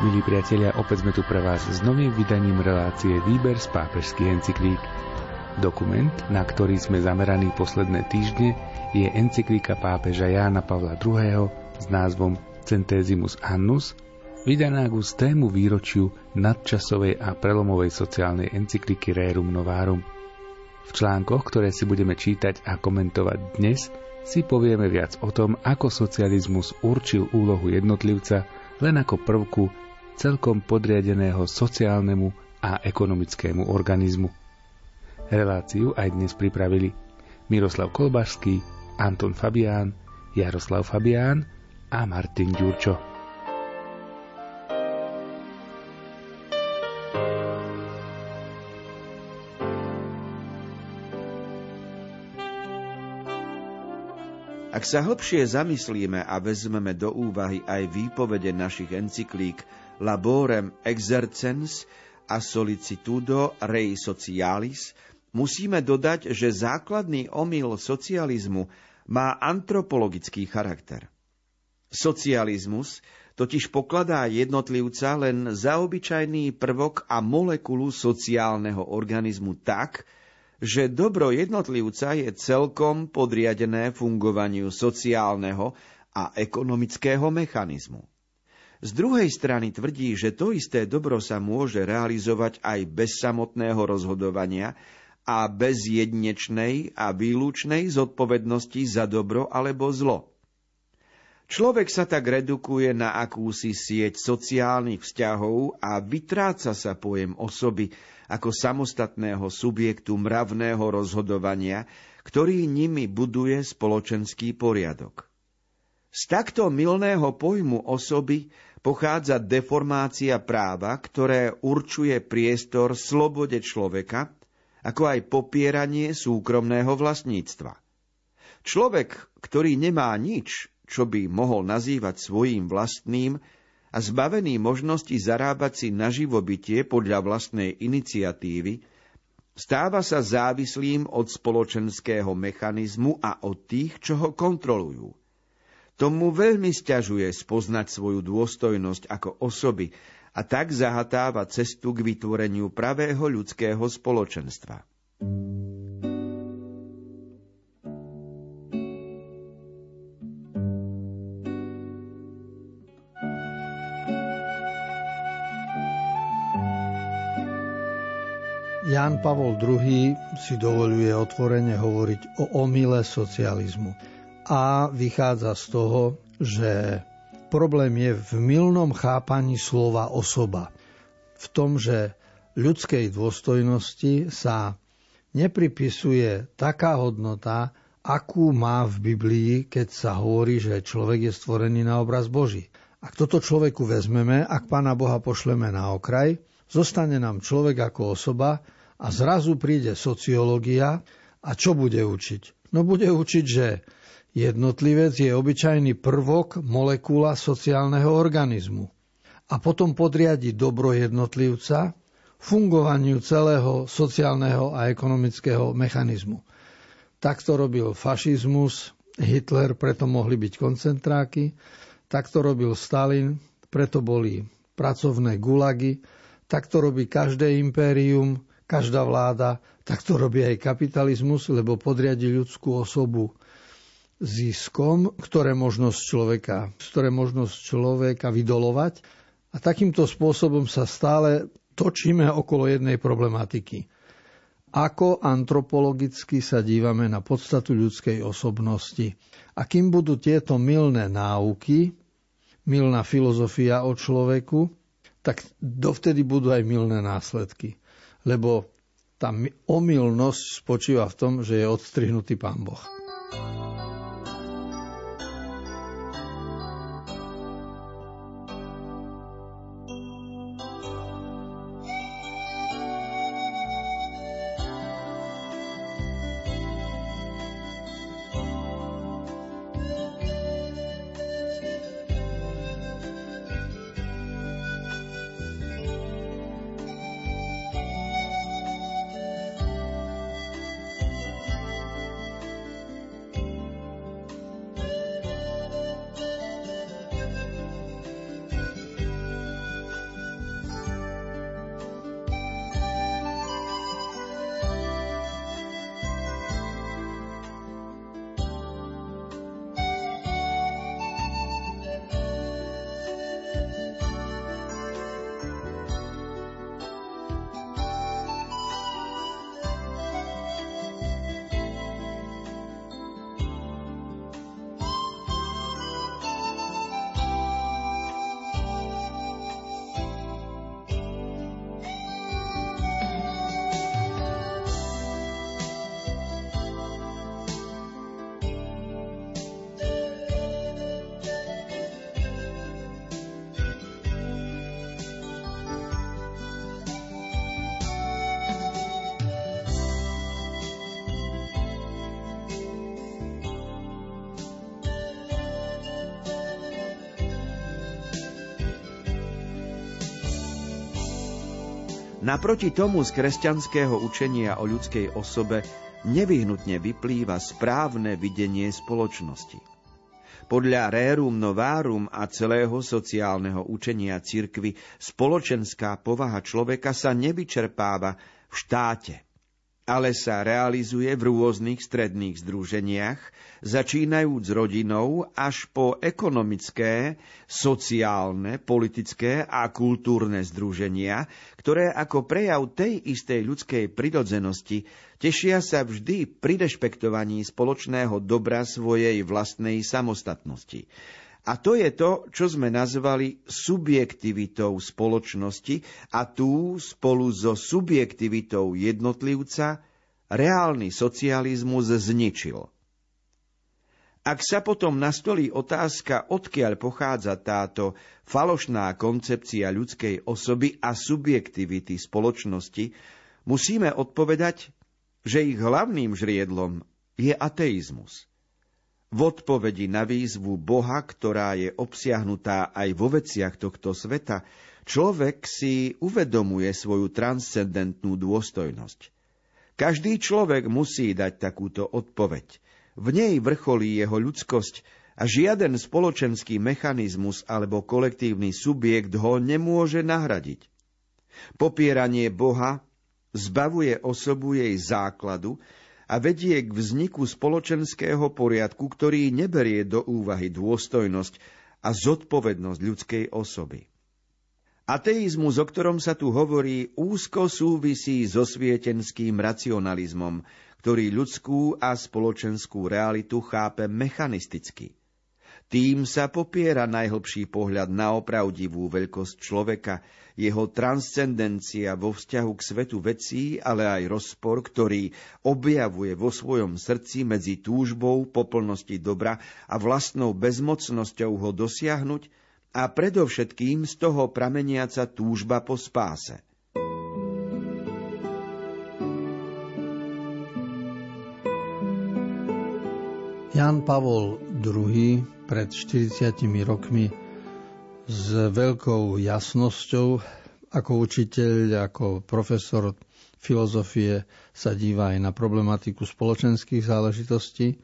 Milí priatelia, opäť sme tu pre vás s novým vydaním relácie Výber z pápežských encyklík. Dokument, na ktorý sme zameraní posledné týždne, je encyklíka pápeža Jána Pavla II. s názvom Centesimus Annus, vydaná z tému výročiu nadčasovej a prelomovej sociálnej encykliky Rerum Novarum. V článkoch, ktoré si budeme čítať a komentovať dnes, si povieme viac o tom, ako socializmus určil úlohu jednotlivca len ako prvku celkom podriadeného sociálnemu a ekonomickému organizmu. Reláciu aj dnes pripravili Miroslav Kolbašský, Anton Fabián, Jaroslav Fabián a Martin Ďurčo. Ak sa hlbšie zamyslíme a vezmeme do úvahy aj výpovede našich encyklík Laborem Exercens a Solicitudo Rei Socialis, musíme dodať, že základný omyl socializmu má antropologický charakter. Socializmus totiž pokladá jednotlivca len za obyčajný prvok a molekulu sociálneho organizmu tak, že dobro jednotlivca je celkom podriadené fungovaniu sociálneho a ekonomického mechanizmu. Z druhej strany tvrdí, že to isté dobro sa môže realizovať aj bez samotného rozhodovania a bez jednečnej a výlučnej zodpovednosti za dobro alebo zlo. Človek sa tak redukuje na akúsi sieť sociálnych vzťahov a vytráca sa pojem osoby, ako samostatného subjektu mravného rozhodovania, ktorý nimi buduje spoločenský poriadok. Z takto milného pojmu osoby pochádza deformácia práva, ktoré určuje priestor slobode človeka, ako aj popieranie súkromného vlastníctva. Človek, ktorý nemá nič, čo by mohol nazývať svojím vlastným, a zbavený možnosti zarábať si na živobytie podľa vlastnej iniciatívy, stáva sa závislým od spoločenského mechanizmu a od tých, čo ho kontrolujú. Tomu veľmi stiažuje spoznať svoju dôstojnosť ako osoby a tak zahatáva cestu k vytvoreniu pravého ľudského spoločenstva. Jan Pavol II si dovoluje otvorene hovoriť o omyle socializmu a vychádza z toho, že problém je v milnom chápaní slova osoba. V tom, že ľudskej dôstojnosti sa nepripisuje taká hodnota, akú má v Biblii, keď sa hovorí, že človek je stvorený na obraz Boží. Ak toto človeku vezmeme, ak Pána Boha pošleme na okraj, zostane nám človek ako osoba, a zrazu príde sociológia a čo bude učiť? No bude učiť, že jednotlivec je obyčajný prvok molekula sociálneho organizmu a potom podriadi dobro jednotlivca fungovaniu celého sociálneho a ekonomického mechanizmu. Takto robil fašizmus, Hitler, preto mohli byť koncentráky, takto robil Stalin, preto boli pracovné gulagy, takto robí každé impérium, každá vláda, tak to robí aj kapitalizmus, lebo podriadi ľudskú osobu ziskom, ktoré možnosť človeka, ktoré možnosť človeka vydolovať. A takýmto spôsobom sa stále točíme okolo jednej problematiky. Ako antropologicky sa dívame na podstatu ľudskej osobnosti. A kým budú tieto milné náuky, milná filozofia o človeku, tak dovtedy budú aj milné následky lebo tá omylnosť spočíva v tom, že je odstrihnutý pán Boh. Naproti tomu z kresťanského učenia o ľudskej osobe nevyhnutne vyplýva správne videnie spoločnosti. Podľa Rerum Novarum a celého sociálneho učenia cirkvy spoločenská povaha človeka sa nevyčerpáva v štáte, ale sa realizuje v rôznych stredných združeniach, začínajúc rodinou až po ekonomické, sociálne, politické a kultúrne združenia, ktoré ako prejav tej istej ľudskej prirodzenosti tešia sa vždy pri rešpektovaní spoločného dobra svojej vlastnej samostatnosti. A to je to, čo sme nazvali subjektivitou spoločnosti a tu spolu so subjektivitou jednotlivca reálny socializmus zničil. Ak sa potom nastolí otázka, odkiaľ pochádza táto falošná koncepcia ľudskej osoby a subjektivity spoločnosti, musíme odpovedať, že ich hlavným žriedlom je ateizmus. V odpovedi na výzvu Boha, ktorá je obsiahnutá aj vo veciach tohto sveta, človek si uvedomuje svoju transcendentnú dôstojnosť. Každý človek musí dať takúto odpoveď. V nej vrcholí jeho ľudskosť a žiaden spoločenský mechanizmus alebo kolektívny subjekt ho nemôže nahradiť. Popieranie Boha zbavuje osobu jej základu a vedie k vzniku spoločenského poriadku, ktorý neberie do úvahy dôstojnosť a zodpovednosť ľudskej osoby. Ateizmus, o ktorom sa tu hovorí, úzko súvisí so svietenským racionalizmom, ktorý ľudskú a spoločenskú realitu chápe mechanisticky. Tým sa popiera najhlbší pohľad na opravdivú veľkosť človeka, jeho transcendencia vo vzťahu k svetu vecí, ale aj rozpor, ktorý objavuje vo svojom srdci medzi túžbou po plnosti dobra a vlastnou bezmocnosťou ho dosiahnuť a predovšetkým z toho prameniaca túžba po spáse. Jan Pavol II pred 40 rokmi s veľkou jasnosťou ako učiteľ, ako profesor filozofie sa díva aj na problematiku spoločenských záležitostí.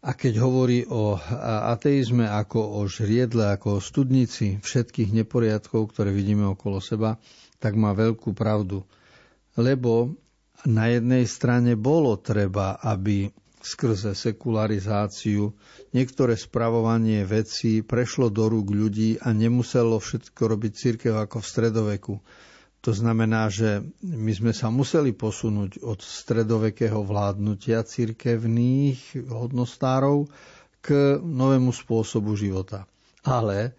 A keď hovorí o ateizme ako o žriedle, ako o studnici všetkých neporiadkov, ktoré vidíme okolo seba, tak má veľkú pravdu. Lebo na jednej strane bolo treba, aby skrze sekularizáciu niektoré spravovanie vecí prešlo do rúk ľudí a nemuselo všetko robiť církev ako v stredoveku. To znamená, že my sme sa museli posunúť od stredovekého vládnutia církevných hodnostárov k novému spôsobu života. Ale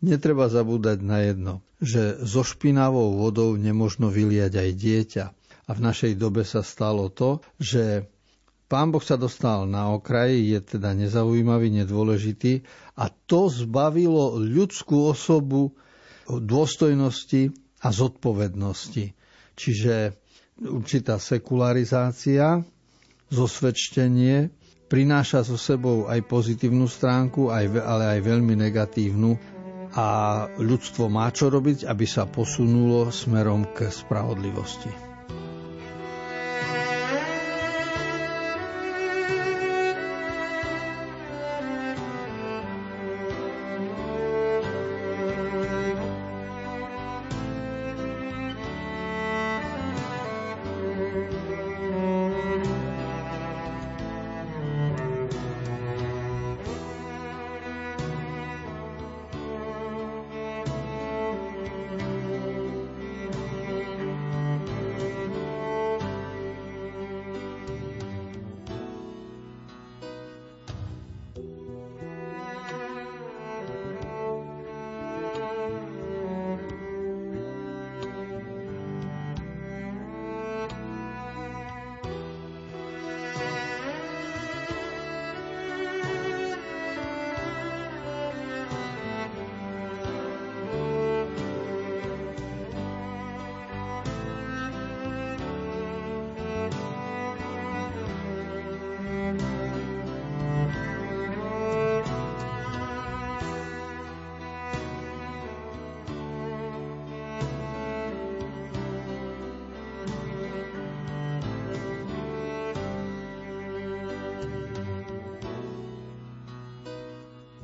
netreba zabúdať na jedno, že so špinavou vodou nemožno vyliať aj dieťa. A v našej dobe sa stalo to, že Pán Boh sa dostal na okraj, je teda nezaujímavý, nedôležitý a to zbavilo ľudskú osobu dôstojnosti a zodpovednosti. Čiže určitá sekularizácia, zosvedčenie prináša so sebou aj pozitívnu stránku, ale aj veľmi negatívnu a ľudstvo má čo robiť, aby sa posunulo smerom k spravodlivosti.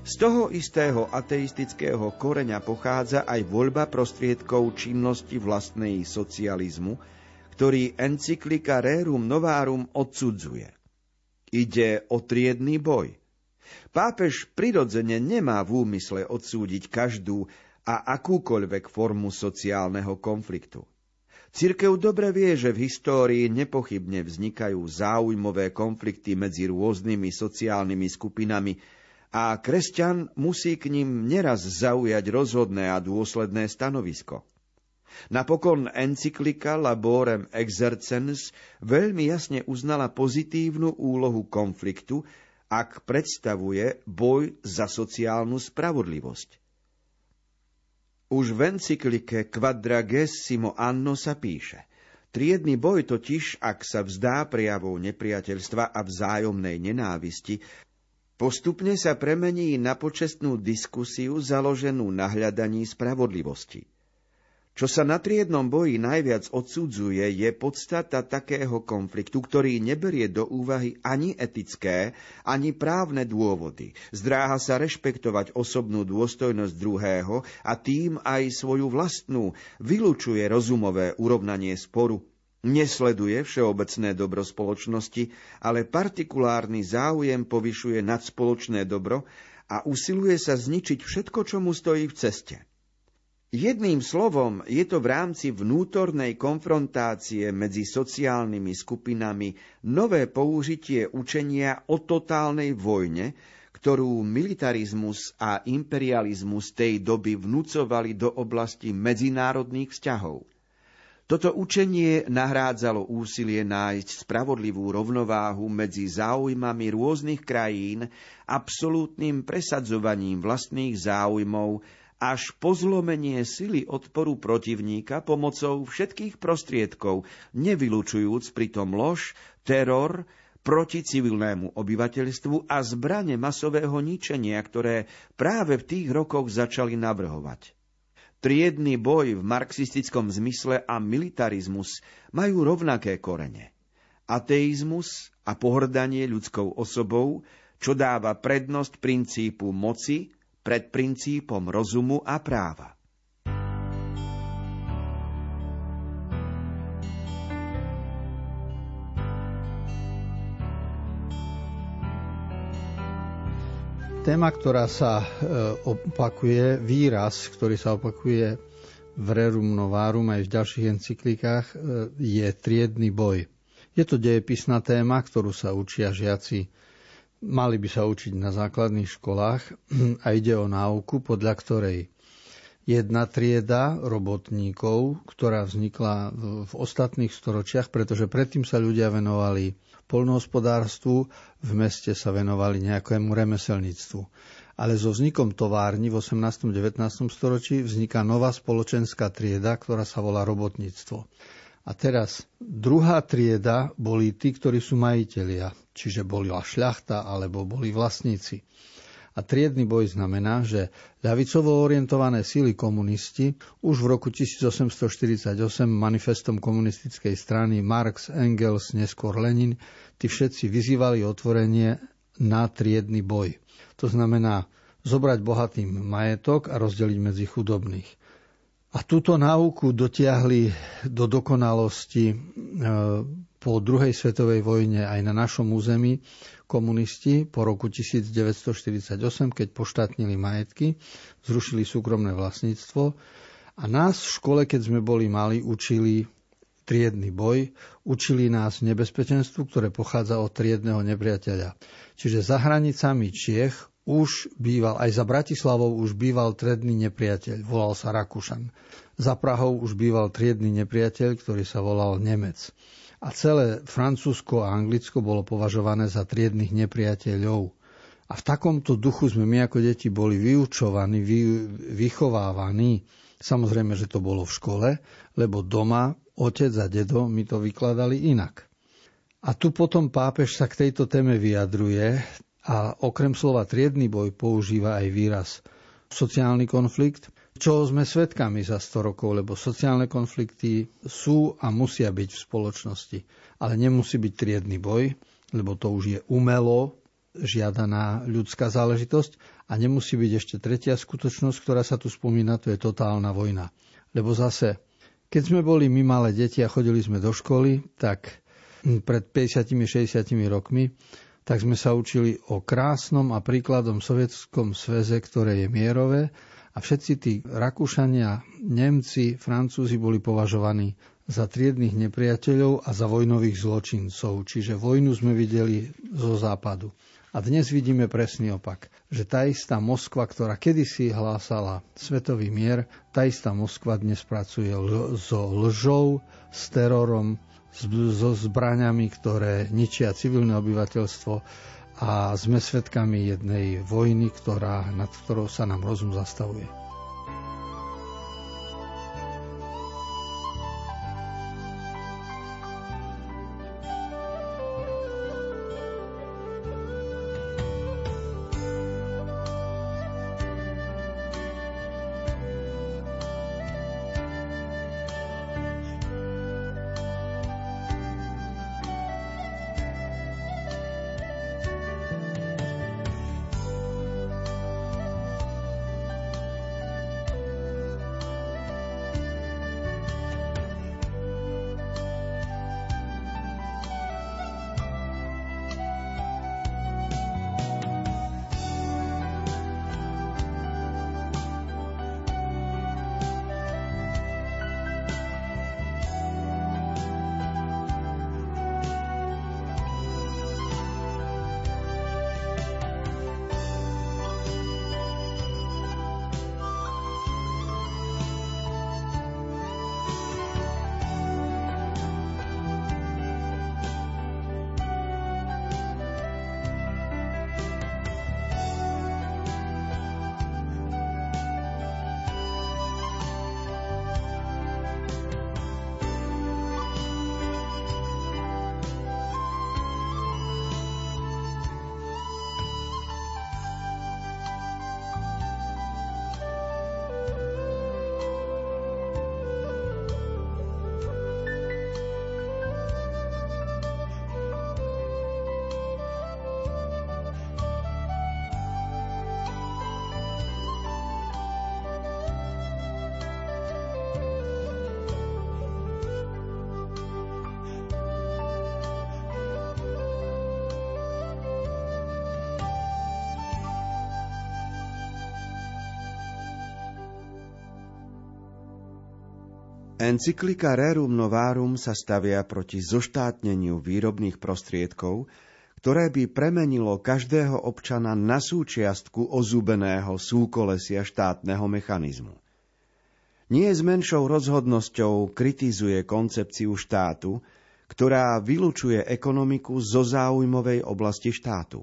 Z toho istého ateistického koreňa pochádza aj voľba prostriedkov činnosti vlastnej socializmu, ktorý encyklika Rerum Novarum odsudzuje. Ide o triedný boj. Pápež prirodzene nemá v úmysle odsúdiť každú a akúkoľvek formu sociálneho konfliktu. Cirkev dobre vie, že v histórii nepochybne vznikajú záujmové konflikty medzi rôznymi sociálnymi skupinami a kresťan musí k ním neraz zaujať rozhodné a dôsledné stanovisko. Napokon encyklika Laborem Exercens veľmi jasne uznala pozitívnu úlohu konfliktu, ak predstavuje boj za sociálnu spravodlivosť. Už v encyklike Quadragesimo Anno sa píše Triedny boj totiž, ak sa vzdá prejavou nepriateľstva a vzájomnej nenávisti, postupne sa premení na počestnú diskusiu založenú na hľadaní spravodlivosti. Čo sa na triednom boji najviac odsudzuje, je podstata takého konfliktu, ktorý neberie do úvahy ani etické, ani právne dôvody. Zdráha sa rešpektovať osobnú dôstojnosť druhého a tým aj svoju vlastnú, vylučuje rozumové urovnanie sporu. Nesleduje všeobecné dobro spoločnosti, ale partikulárny záujem povyšuje nad spoločné dobro a usiluje sa zničiť všetko, čo mu stojí v ceste. Jedným slovom, je to v rámci vnútornej konfrontácie medzi sociálnymi skupinami nové použitie učenia o totálnej vojne, ktorú militarizmus a imperializmus tej doby vnúcovali do oblasti medzinárodných vzťahov. Toto učenie nahrádzalo úsilie nájsť spravodlivú rovnováhu medzi záujmami rôznych krajín, absolútnym presadzovaním vlastných záujmov až po zlomenie sily odporu protivníka pomocou všetkých prostriedkov, nevylučujúc pritom lož, teror, proti civilnému obyvateľstvu a zbrane masového ničenia, ktoré práve v tých rokoch začali navrhovať. Triedny boj v marxistickom zmysle a militarizmus majú rovnaké korene. Ateizmus a pohrdanie ľudskou osobou, čo dáva prednosť princípu moci pred princípom rozumu a práva. Téma, ktorá sa e, opakuje, výraz, ktorý sa opakuje v Rerum Novarum aj v ďalších encyklíkach, e, je triedny boj. Je to dejepisná téma, ktorú sa učia žiaci mali by sa učiť na základných školách a ide o náuku, podľa ktorej jedna trieda robotníkov, ktorá vznikla v ostatných storočiach, pretože predtým sa ľudia venovali polnohospodárstvu, v meste sa venovali nejakému remeselníctvu. Ale so vznikom továrni v 18. 19. storočí vzniká nová spoločenská trieda, ktorá sa volá robotníctvo. A teraz druhá trieda boli tí, ktorí sú majitelia, čiže boli šľachta alebo boli vlastníci. A triedny boj znamená, že ľavicovo orientované síly komunisti už v roku 1848 manifestom komunistickej strany Marx, Engels, neskôr Lenin, tí všetci vyzývali otvorenie na triedny boj. To znamená zobrať bohatým majetok a rozdeliť medzi chudobných. A túto náuku dotiahli do dokonalosti e, po druhej svetovej vojne aj na našom území komunisti po roku 1948, keď poštátnili majetky, zrušili súkromné vlastníctvo a nás v škole, keď sme boli mali, učili triedny boj, učili nás nebezpečenstvu, ktoré pochádza od triedného nepriateľa. Čiže za hranicami Čiech už býval, aj za Bratislavou už býval triedny nepriateľ, volal sa Rakúšan. Za Prahou už býval triedny nepriateľ, ktorý sa volal Nemec. A celé Francúzsko a Anglicko bolo považované za triednych nepriateľov. A v takomto duchu sme my ako deti boli vyučovaní, vy, vychovávaní. Samozrejme, že to bolo v škole, lebo doma otec a dedo mi to vykladali inak. A tu potom pápež sa k tejto téme vyjadruje, a okrem slova triedny boj používa aj výraz sociálny konflikt, čo sme svedkami za 100 rokov, lebo sociálne konflikty sú a musia byť v spoločnosti. Ale nemusí byť triedny boj, lebo to už je umelo žiadaná ľudská záležitosť, A nemusí byť ešte tretia skutočnosť, ktorá sa tu spomína, to je totálna vojna. Lebo zase, keď sme boli my malé deti a chodili sme do školy, tak pred 50-60 rokmi, tak sme sa učili o krásnom a príkladom sovietskom sveze, ktoré je mierové a všetci tí Rakúšania, Nemci, Francúzi boli považovaní za triedných nepriateľov a za vojnových zločincov. Čiže vojnu sme videli zo západu. A dnes vidíme presný opak, že tá istá Moskva, ktorá kedysi hlásala svetový mier, tá istá Moskva dnes pracuje so lžou, s terorom, so zbraňami, ktoré ničia civilné obyvateľstvo a sme svedkami jednej vojny, ktorá, nad ktorou sa nám rozum zastavuje. Encyklika Rerum Novarum sa stavia proti zoštátneniu výrobných prostriedkov, ktoré by premenilo každého občana na súčiastku ozúbeného súkolesia štátneho mechanizmu. Nie s menšou rozhodnosťou kritizuje koncepciu štátu, ktorá vylučuje ekonomiku zo záujmovej oblasti štátu.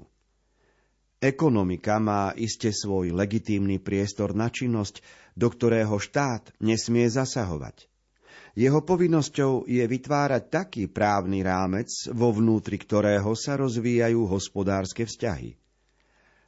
Ekonomika má iste svoj legitímny priestor na činnosť, do ktorého štát nesmie zasahovať. Jeho povinnosťou je vytvárať taký právny rámec, vo vnútri ktorého sa rozvíjajú hospodárske vzťahy.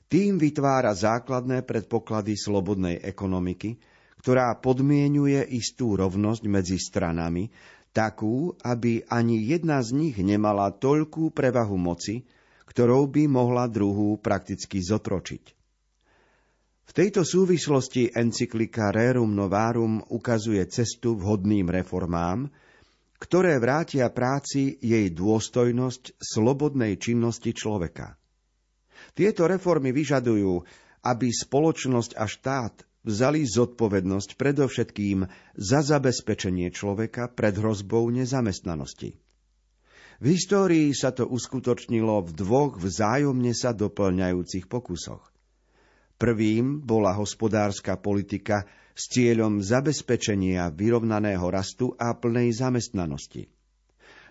Tým vytvára základné predpoklady slobodnej ekonomiky, ktorá podmienuje istú rovnosť medzi stranami, takú, aby ani jedna z nich nemala toľkú prevahu moci, ktorou by mohla druhú prakticky zotročiť. V tejto súvislosti encyklika Rerum Novarum ukazuje cestu vhodným reformám, ktoré vrátia práci jej dôstojnosť slobodnej činnosti človeka. Tieto reformy vyžadujú, aby spoločnosť a štát vzali zodpovednosť predovšetkým za zabezpečenie človeka pred hrozbou nezamestnanosti. V histórii sa to uskutočnilo v dvoch vzájomne sa doplňajúcich pokusoch. Prvým bola hospodárska politika s cieľom zabezpečenia vyrovnaného rastu a plnej zamestnanosti.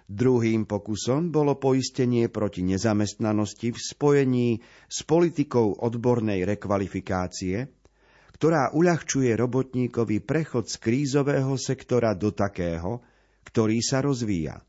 Druhým pokusom bolo poistenie proti nezamestnanosti v spojení s politikou odbornej rekvalifikácie, ktorá uľahčuje robotníkovi prechod z krízového sektora do takého, ktorý sa rozvíja.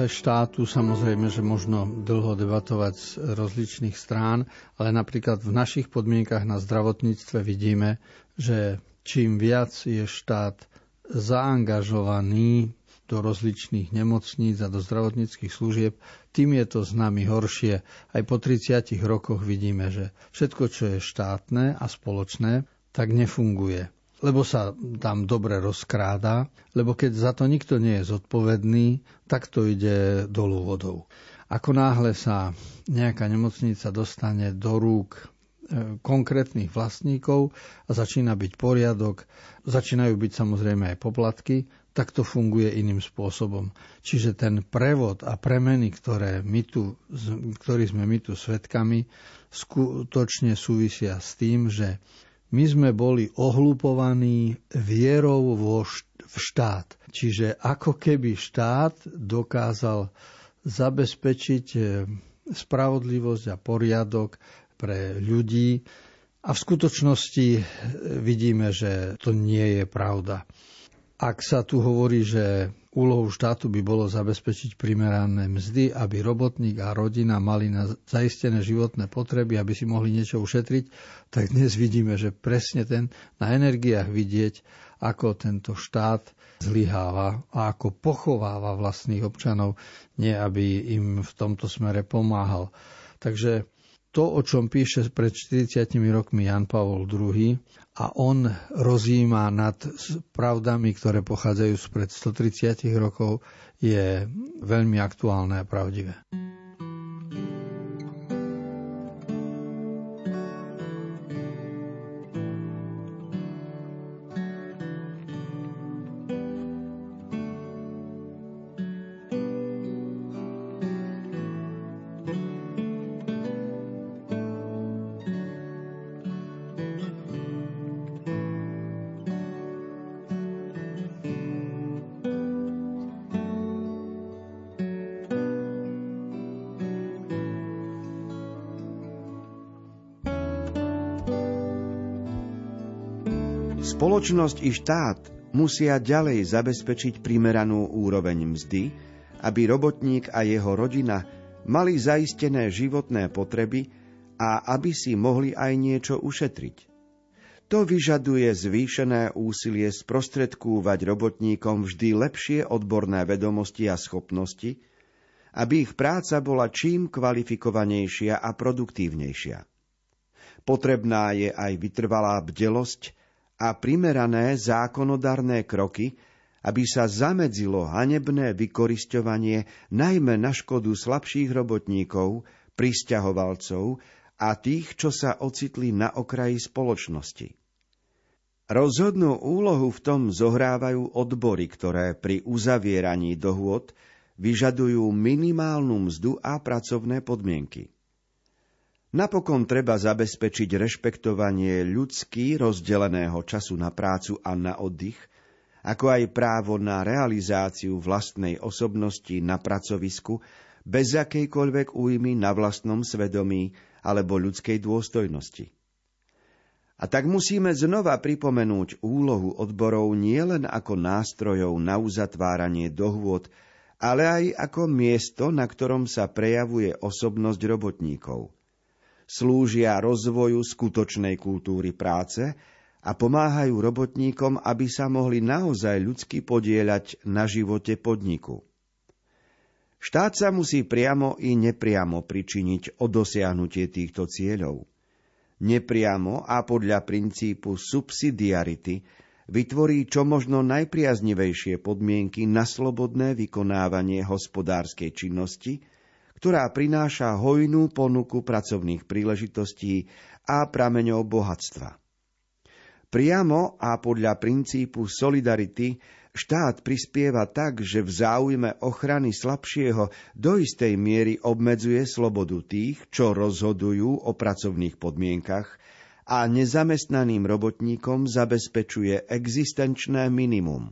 Úlohe štátu samozrejme, že možno dlho debatovať z rozličných strán, ale napríklad v našich podmienkach na zdravotníctve vidíme, že čím viac je štát zaangažovaný do rozličných nemocníc a do zdravotníckých služieb, tým je to s nami horšie. Aj po 30 rokoch vidíme, že všetko, čo je štátne a spoločné, tak nefunguje lebo sa tam dobre rozkráda, lebo keď za to nikto nie je zodpovedný, tak to ide dolu vodou. Ako náhle sa nejaká nemocnica dostane do rúk e, konkrétnych vlastníkov a začína byť poriadok, začínajú byť samozrejme aj poplatky, tak to funguje iným spôsobom. Čiže ten prevod a premeny, ktoré my tu, ktorý sme my tu svetkami, skutočne súvisia s tým, že my sme boli ohlupovaní vierou vo v štát. Čiže ako keby štát dokázal zabezpečiť eh, spravodlivosť a poriadok pre ľudí a v skutočnosti eh, vidíme, že to nie je pravda. Ak sa tu hovorí, že úlohou štátu by bolo zabezpečiť primerané mzdy, aby robotník a rodina mali na zaistené životné potreby, aby si mohli niečo ušetriť, tak dnes vidíme, že presne ten na energiách vidieť, ako tento štát zlyháva a ako pochováva vlastných občanov, nie aby im v tomto smere pomáhal. Takže to, o čom píše pred 40 rokmi Jan Pavol II a on rozíma nad pravdami, ktoré pochádzajú spred 130 rokov, je veľmi aktuálne a pravdivé. Spoločnosť i štát musia ďalej zabezpečiť primeranú úroveň mzdy, aby robotník a jeho rodina mali zaistené životné potreby a aby si mohli aj niečo ušetriť. To vyžaduje zvýšené úsilie sprostredkúvať robotníkom vždy lepšie odborné vedomosti a schopnosti, aby ich práca bola čím kvalifikovanejšia a produktívnejšia. Potrebná je aj vytrvalá bdelosť a primerané zákonodarné kroky, aby sa zamedzilo hanebné vykorisťovanie najmä na škodu slabších robotníkov, pristahovalcov a tých, čo sa ocitli na okraji spoločnosti. Rozhodnú úlohu v tom zohrávajú odbory, ktoré pri uzavieraní dohôd vyžadujú minimálnu mzdu a pracovné podmienky. Napokon treba zabezpečiť rešpektovanie ľudský rozdeleného času na prácu a na oddych, ako aj právo na realizáciu vlastnej osobnosti na pracovisku bez akejkoľvek újmy na vlastnom svedomí alebo ľudskej dôstojnosti. A tak musíme znova pripomenúť úlohu odborov nielen ako nástrojov na uzatváranie dohôd, ale aj ako miesto, na ktorom sa prejavuje osobnosť robotníkov – slúžia rozvoju skutočnej kultúry práce a pomáhajú robotníkom, aby sa mohli naozaj ľudsky podieľať na živote podniku. Štát sa musí priamo i nepriamo pričiniť o dosiahnutie týchto cieľov. Nepriamo a podľa princípu subsidiarity vytvorí čo možno najpriaznivejšie podmienky na slobodné vykonávanie hospodárskej činnosti ktorá prináša hojnú ponuku pracovných príležitostí a prameňov bohatstva. Priamo a podľa princípu solidarity štát prispieva tak, že v záujme ochrany slabšieho do istej miery obmedzuje slobodu tých, čo rozhodujú o pracovných podmienkach a nezamestnaným robotníkom zabezpečuje existenčné minimum.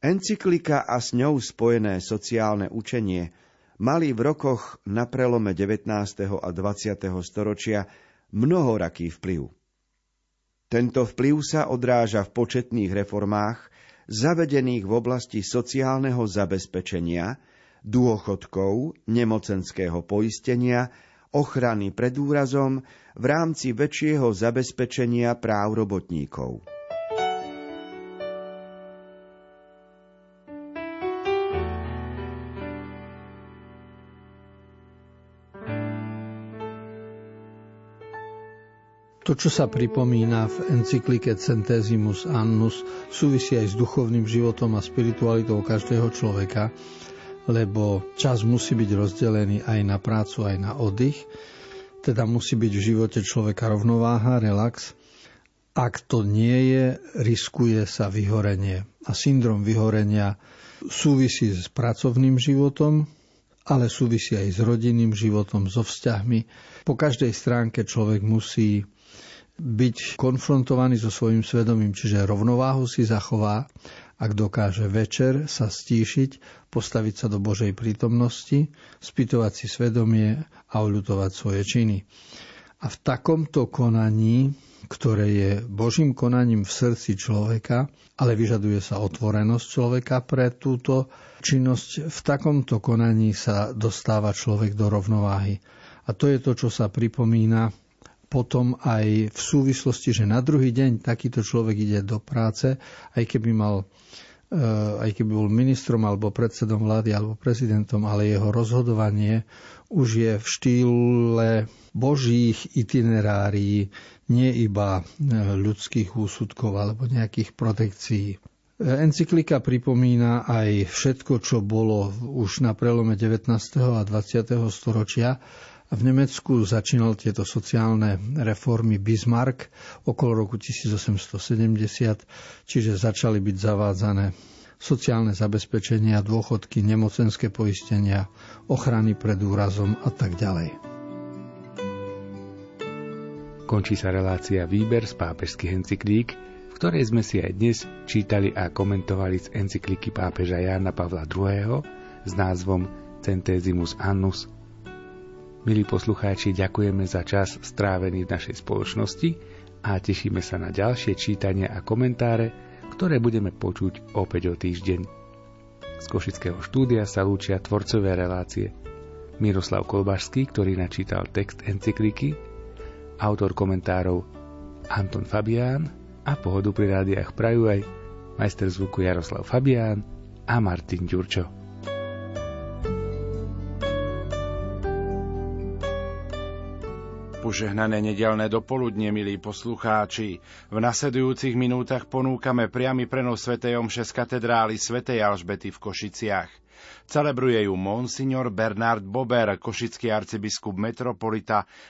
Encyklika a s ňou spojené sociálne učenie – mali v rokoch na prelome 19. a 20. storočia mnohoraký vplyv. Tento vplyv sa odráža v početných reformách, zavedených v oblasti sociálneho zabezpečenia, dôchodkov, nemocenského poistenia, ochrany pred úrazom v rámci väčšieho zabezpečenia práv robotníkov. To, čo sa pripomína v encyklike Centesimus Annus, súvisí aj s duchovným životom a spiritualitou každého človeka, lebo čas musí byť rozdelený aj na prácu, aj na oddych. Teda musí byť v živote človeka rovnováha, relax. Ak to nie je, riskuje sa vyhorenie. A syndrom vyhorenia súvisí s pracovným životom, ale súvisí aj s rodinným životom, so vzťahmi. Po každej stránke človek musí byť konfrontovaný so svojím svedomím, čiže rovnováhu si zachová, ak dokáže večer sa stíšiť, postaviť sa do Božej prítomnosti, spýtovať si svedomie a uľutovať svoje činy. A v takomto konaní, ktoré je Božím konaním v srdci človeka, ale vyžaduje sa otvorenosť človeka pre túto činnosť, v takomto konaní sa dostáva človek do rovnováhy. A to je to, čo sa pripomína potom aj v súvislosti, že na druhý deň takýto človek ide do práce, aj keby mal eh, aj keby bol ministrom alebo predsedom vlády alebo prezidentom, ale jeho rozhodovanie už je v štýle božích itinerárií, nie iba eh, ľudských úsudkov alebo nejakých protekcií. Encyklika pripomína aj všetko, čo bolo už na prelome 19. a 20. storočia v Nemecku začínal tieto sociálne reformy Bismarck okolo roku 1870, čiže začali byť zavádzané sociálne zabezpečenia, dôchodky, nemocenské poistenia, ochrany pred úrazom a tak ďalej. Končí sa relácia Výber z pápežských encyklík, v ktorej sme si aj dnes čítali a komentovali z encykliky pápeža Jána Pavla II. s názvom Centesimus Annus – Milí poslucháči, ďakujeme za čas strávený v našej spoločnosti a tešíme sa na ďalšie čítania a komentáre, ktoré budeme počuť opäť o týždeň. Z Košického štúdia sa lúčia tvorcové relácie Miroslav Kolbašský, ktorý načítal text encykliky, autor komentárov Anton Fabián a pohodu pri rádiách prajú aj majster zvuku Jaroslav Fabián a Martin Ďurčo. Požehnané nedelné dopoludne, milí poslucháči. V nasledujúcich minútach ponúkame priamy prenos Sv. Omše z katedrály Sv. Alžbety v Košiciach. Celebruje ju monsignor Bernard Bober, košický arcibiskup metropolita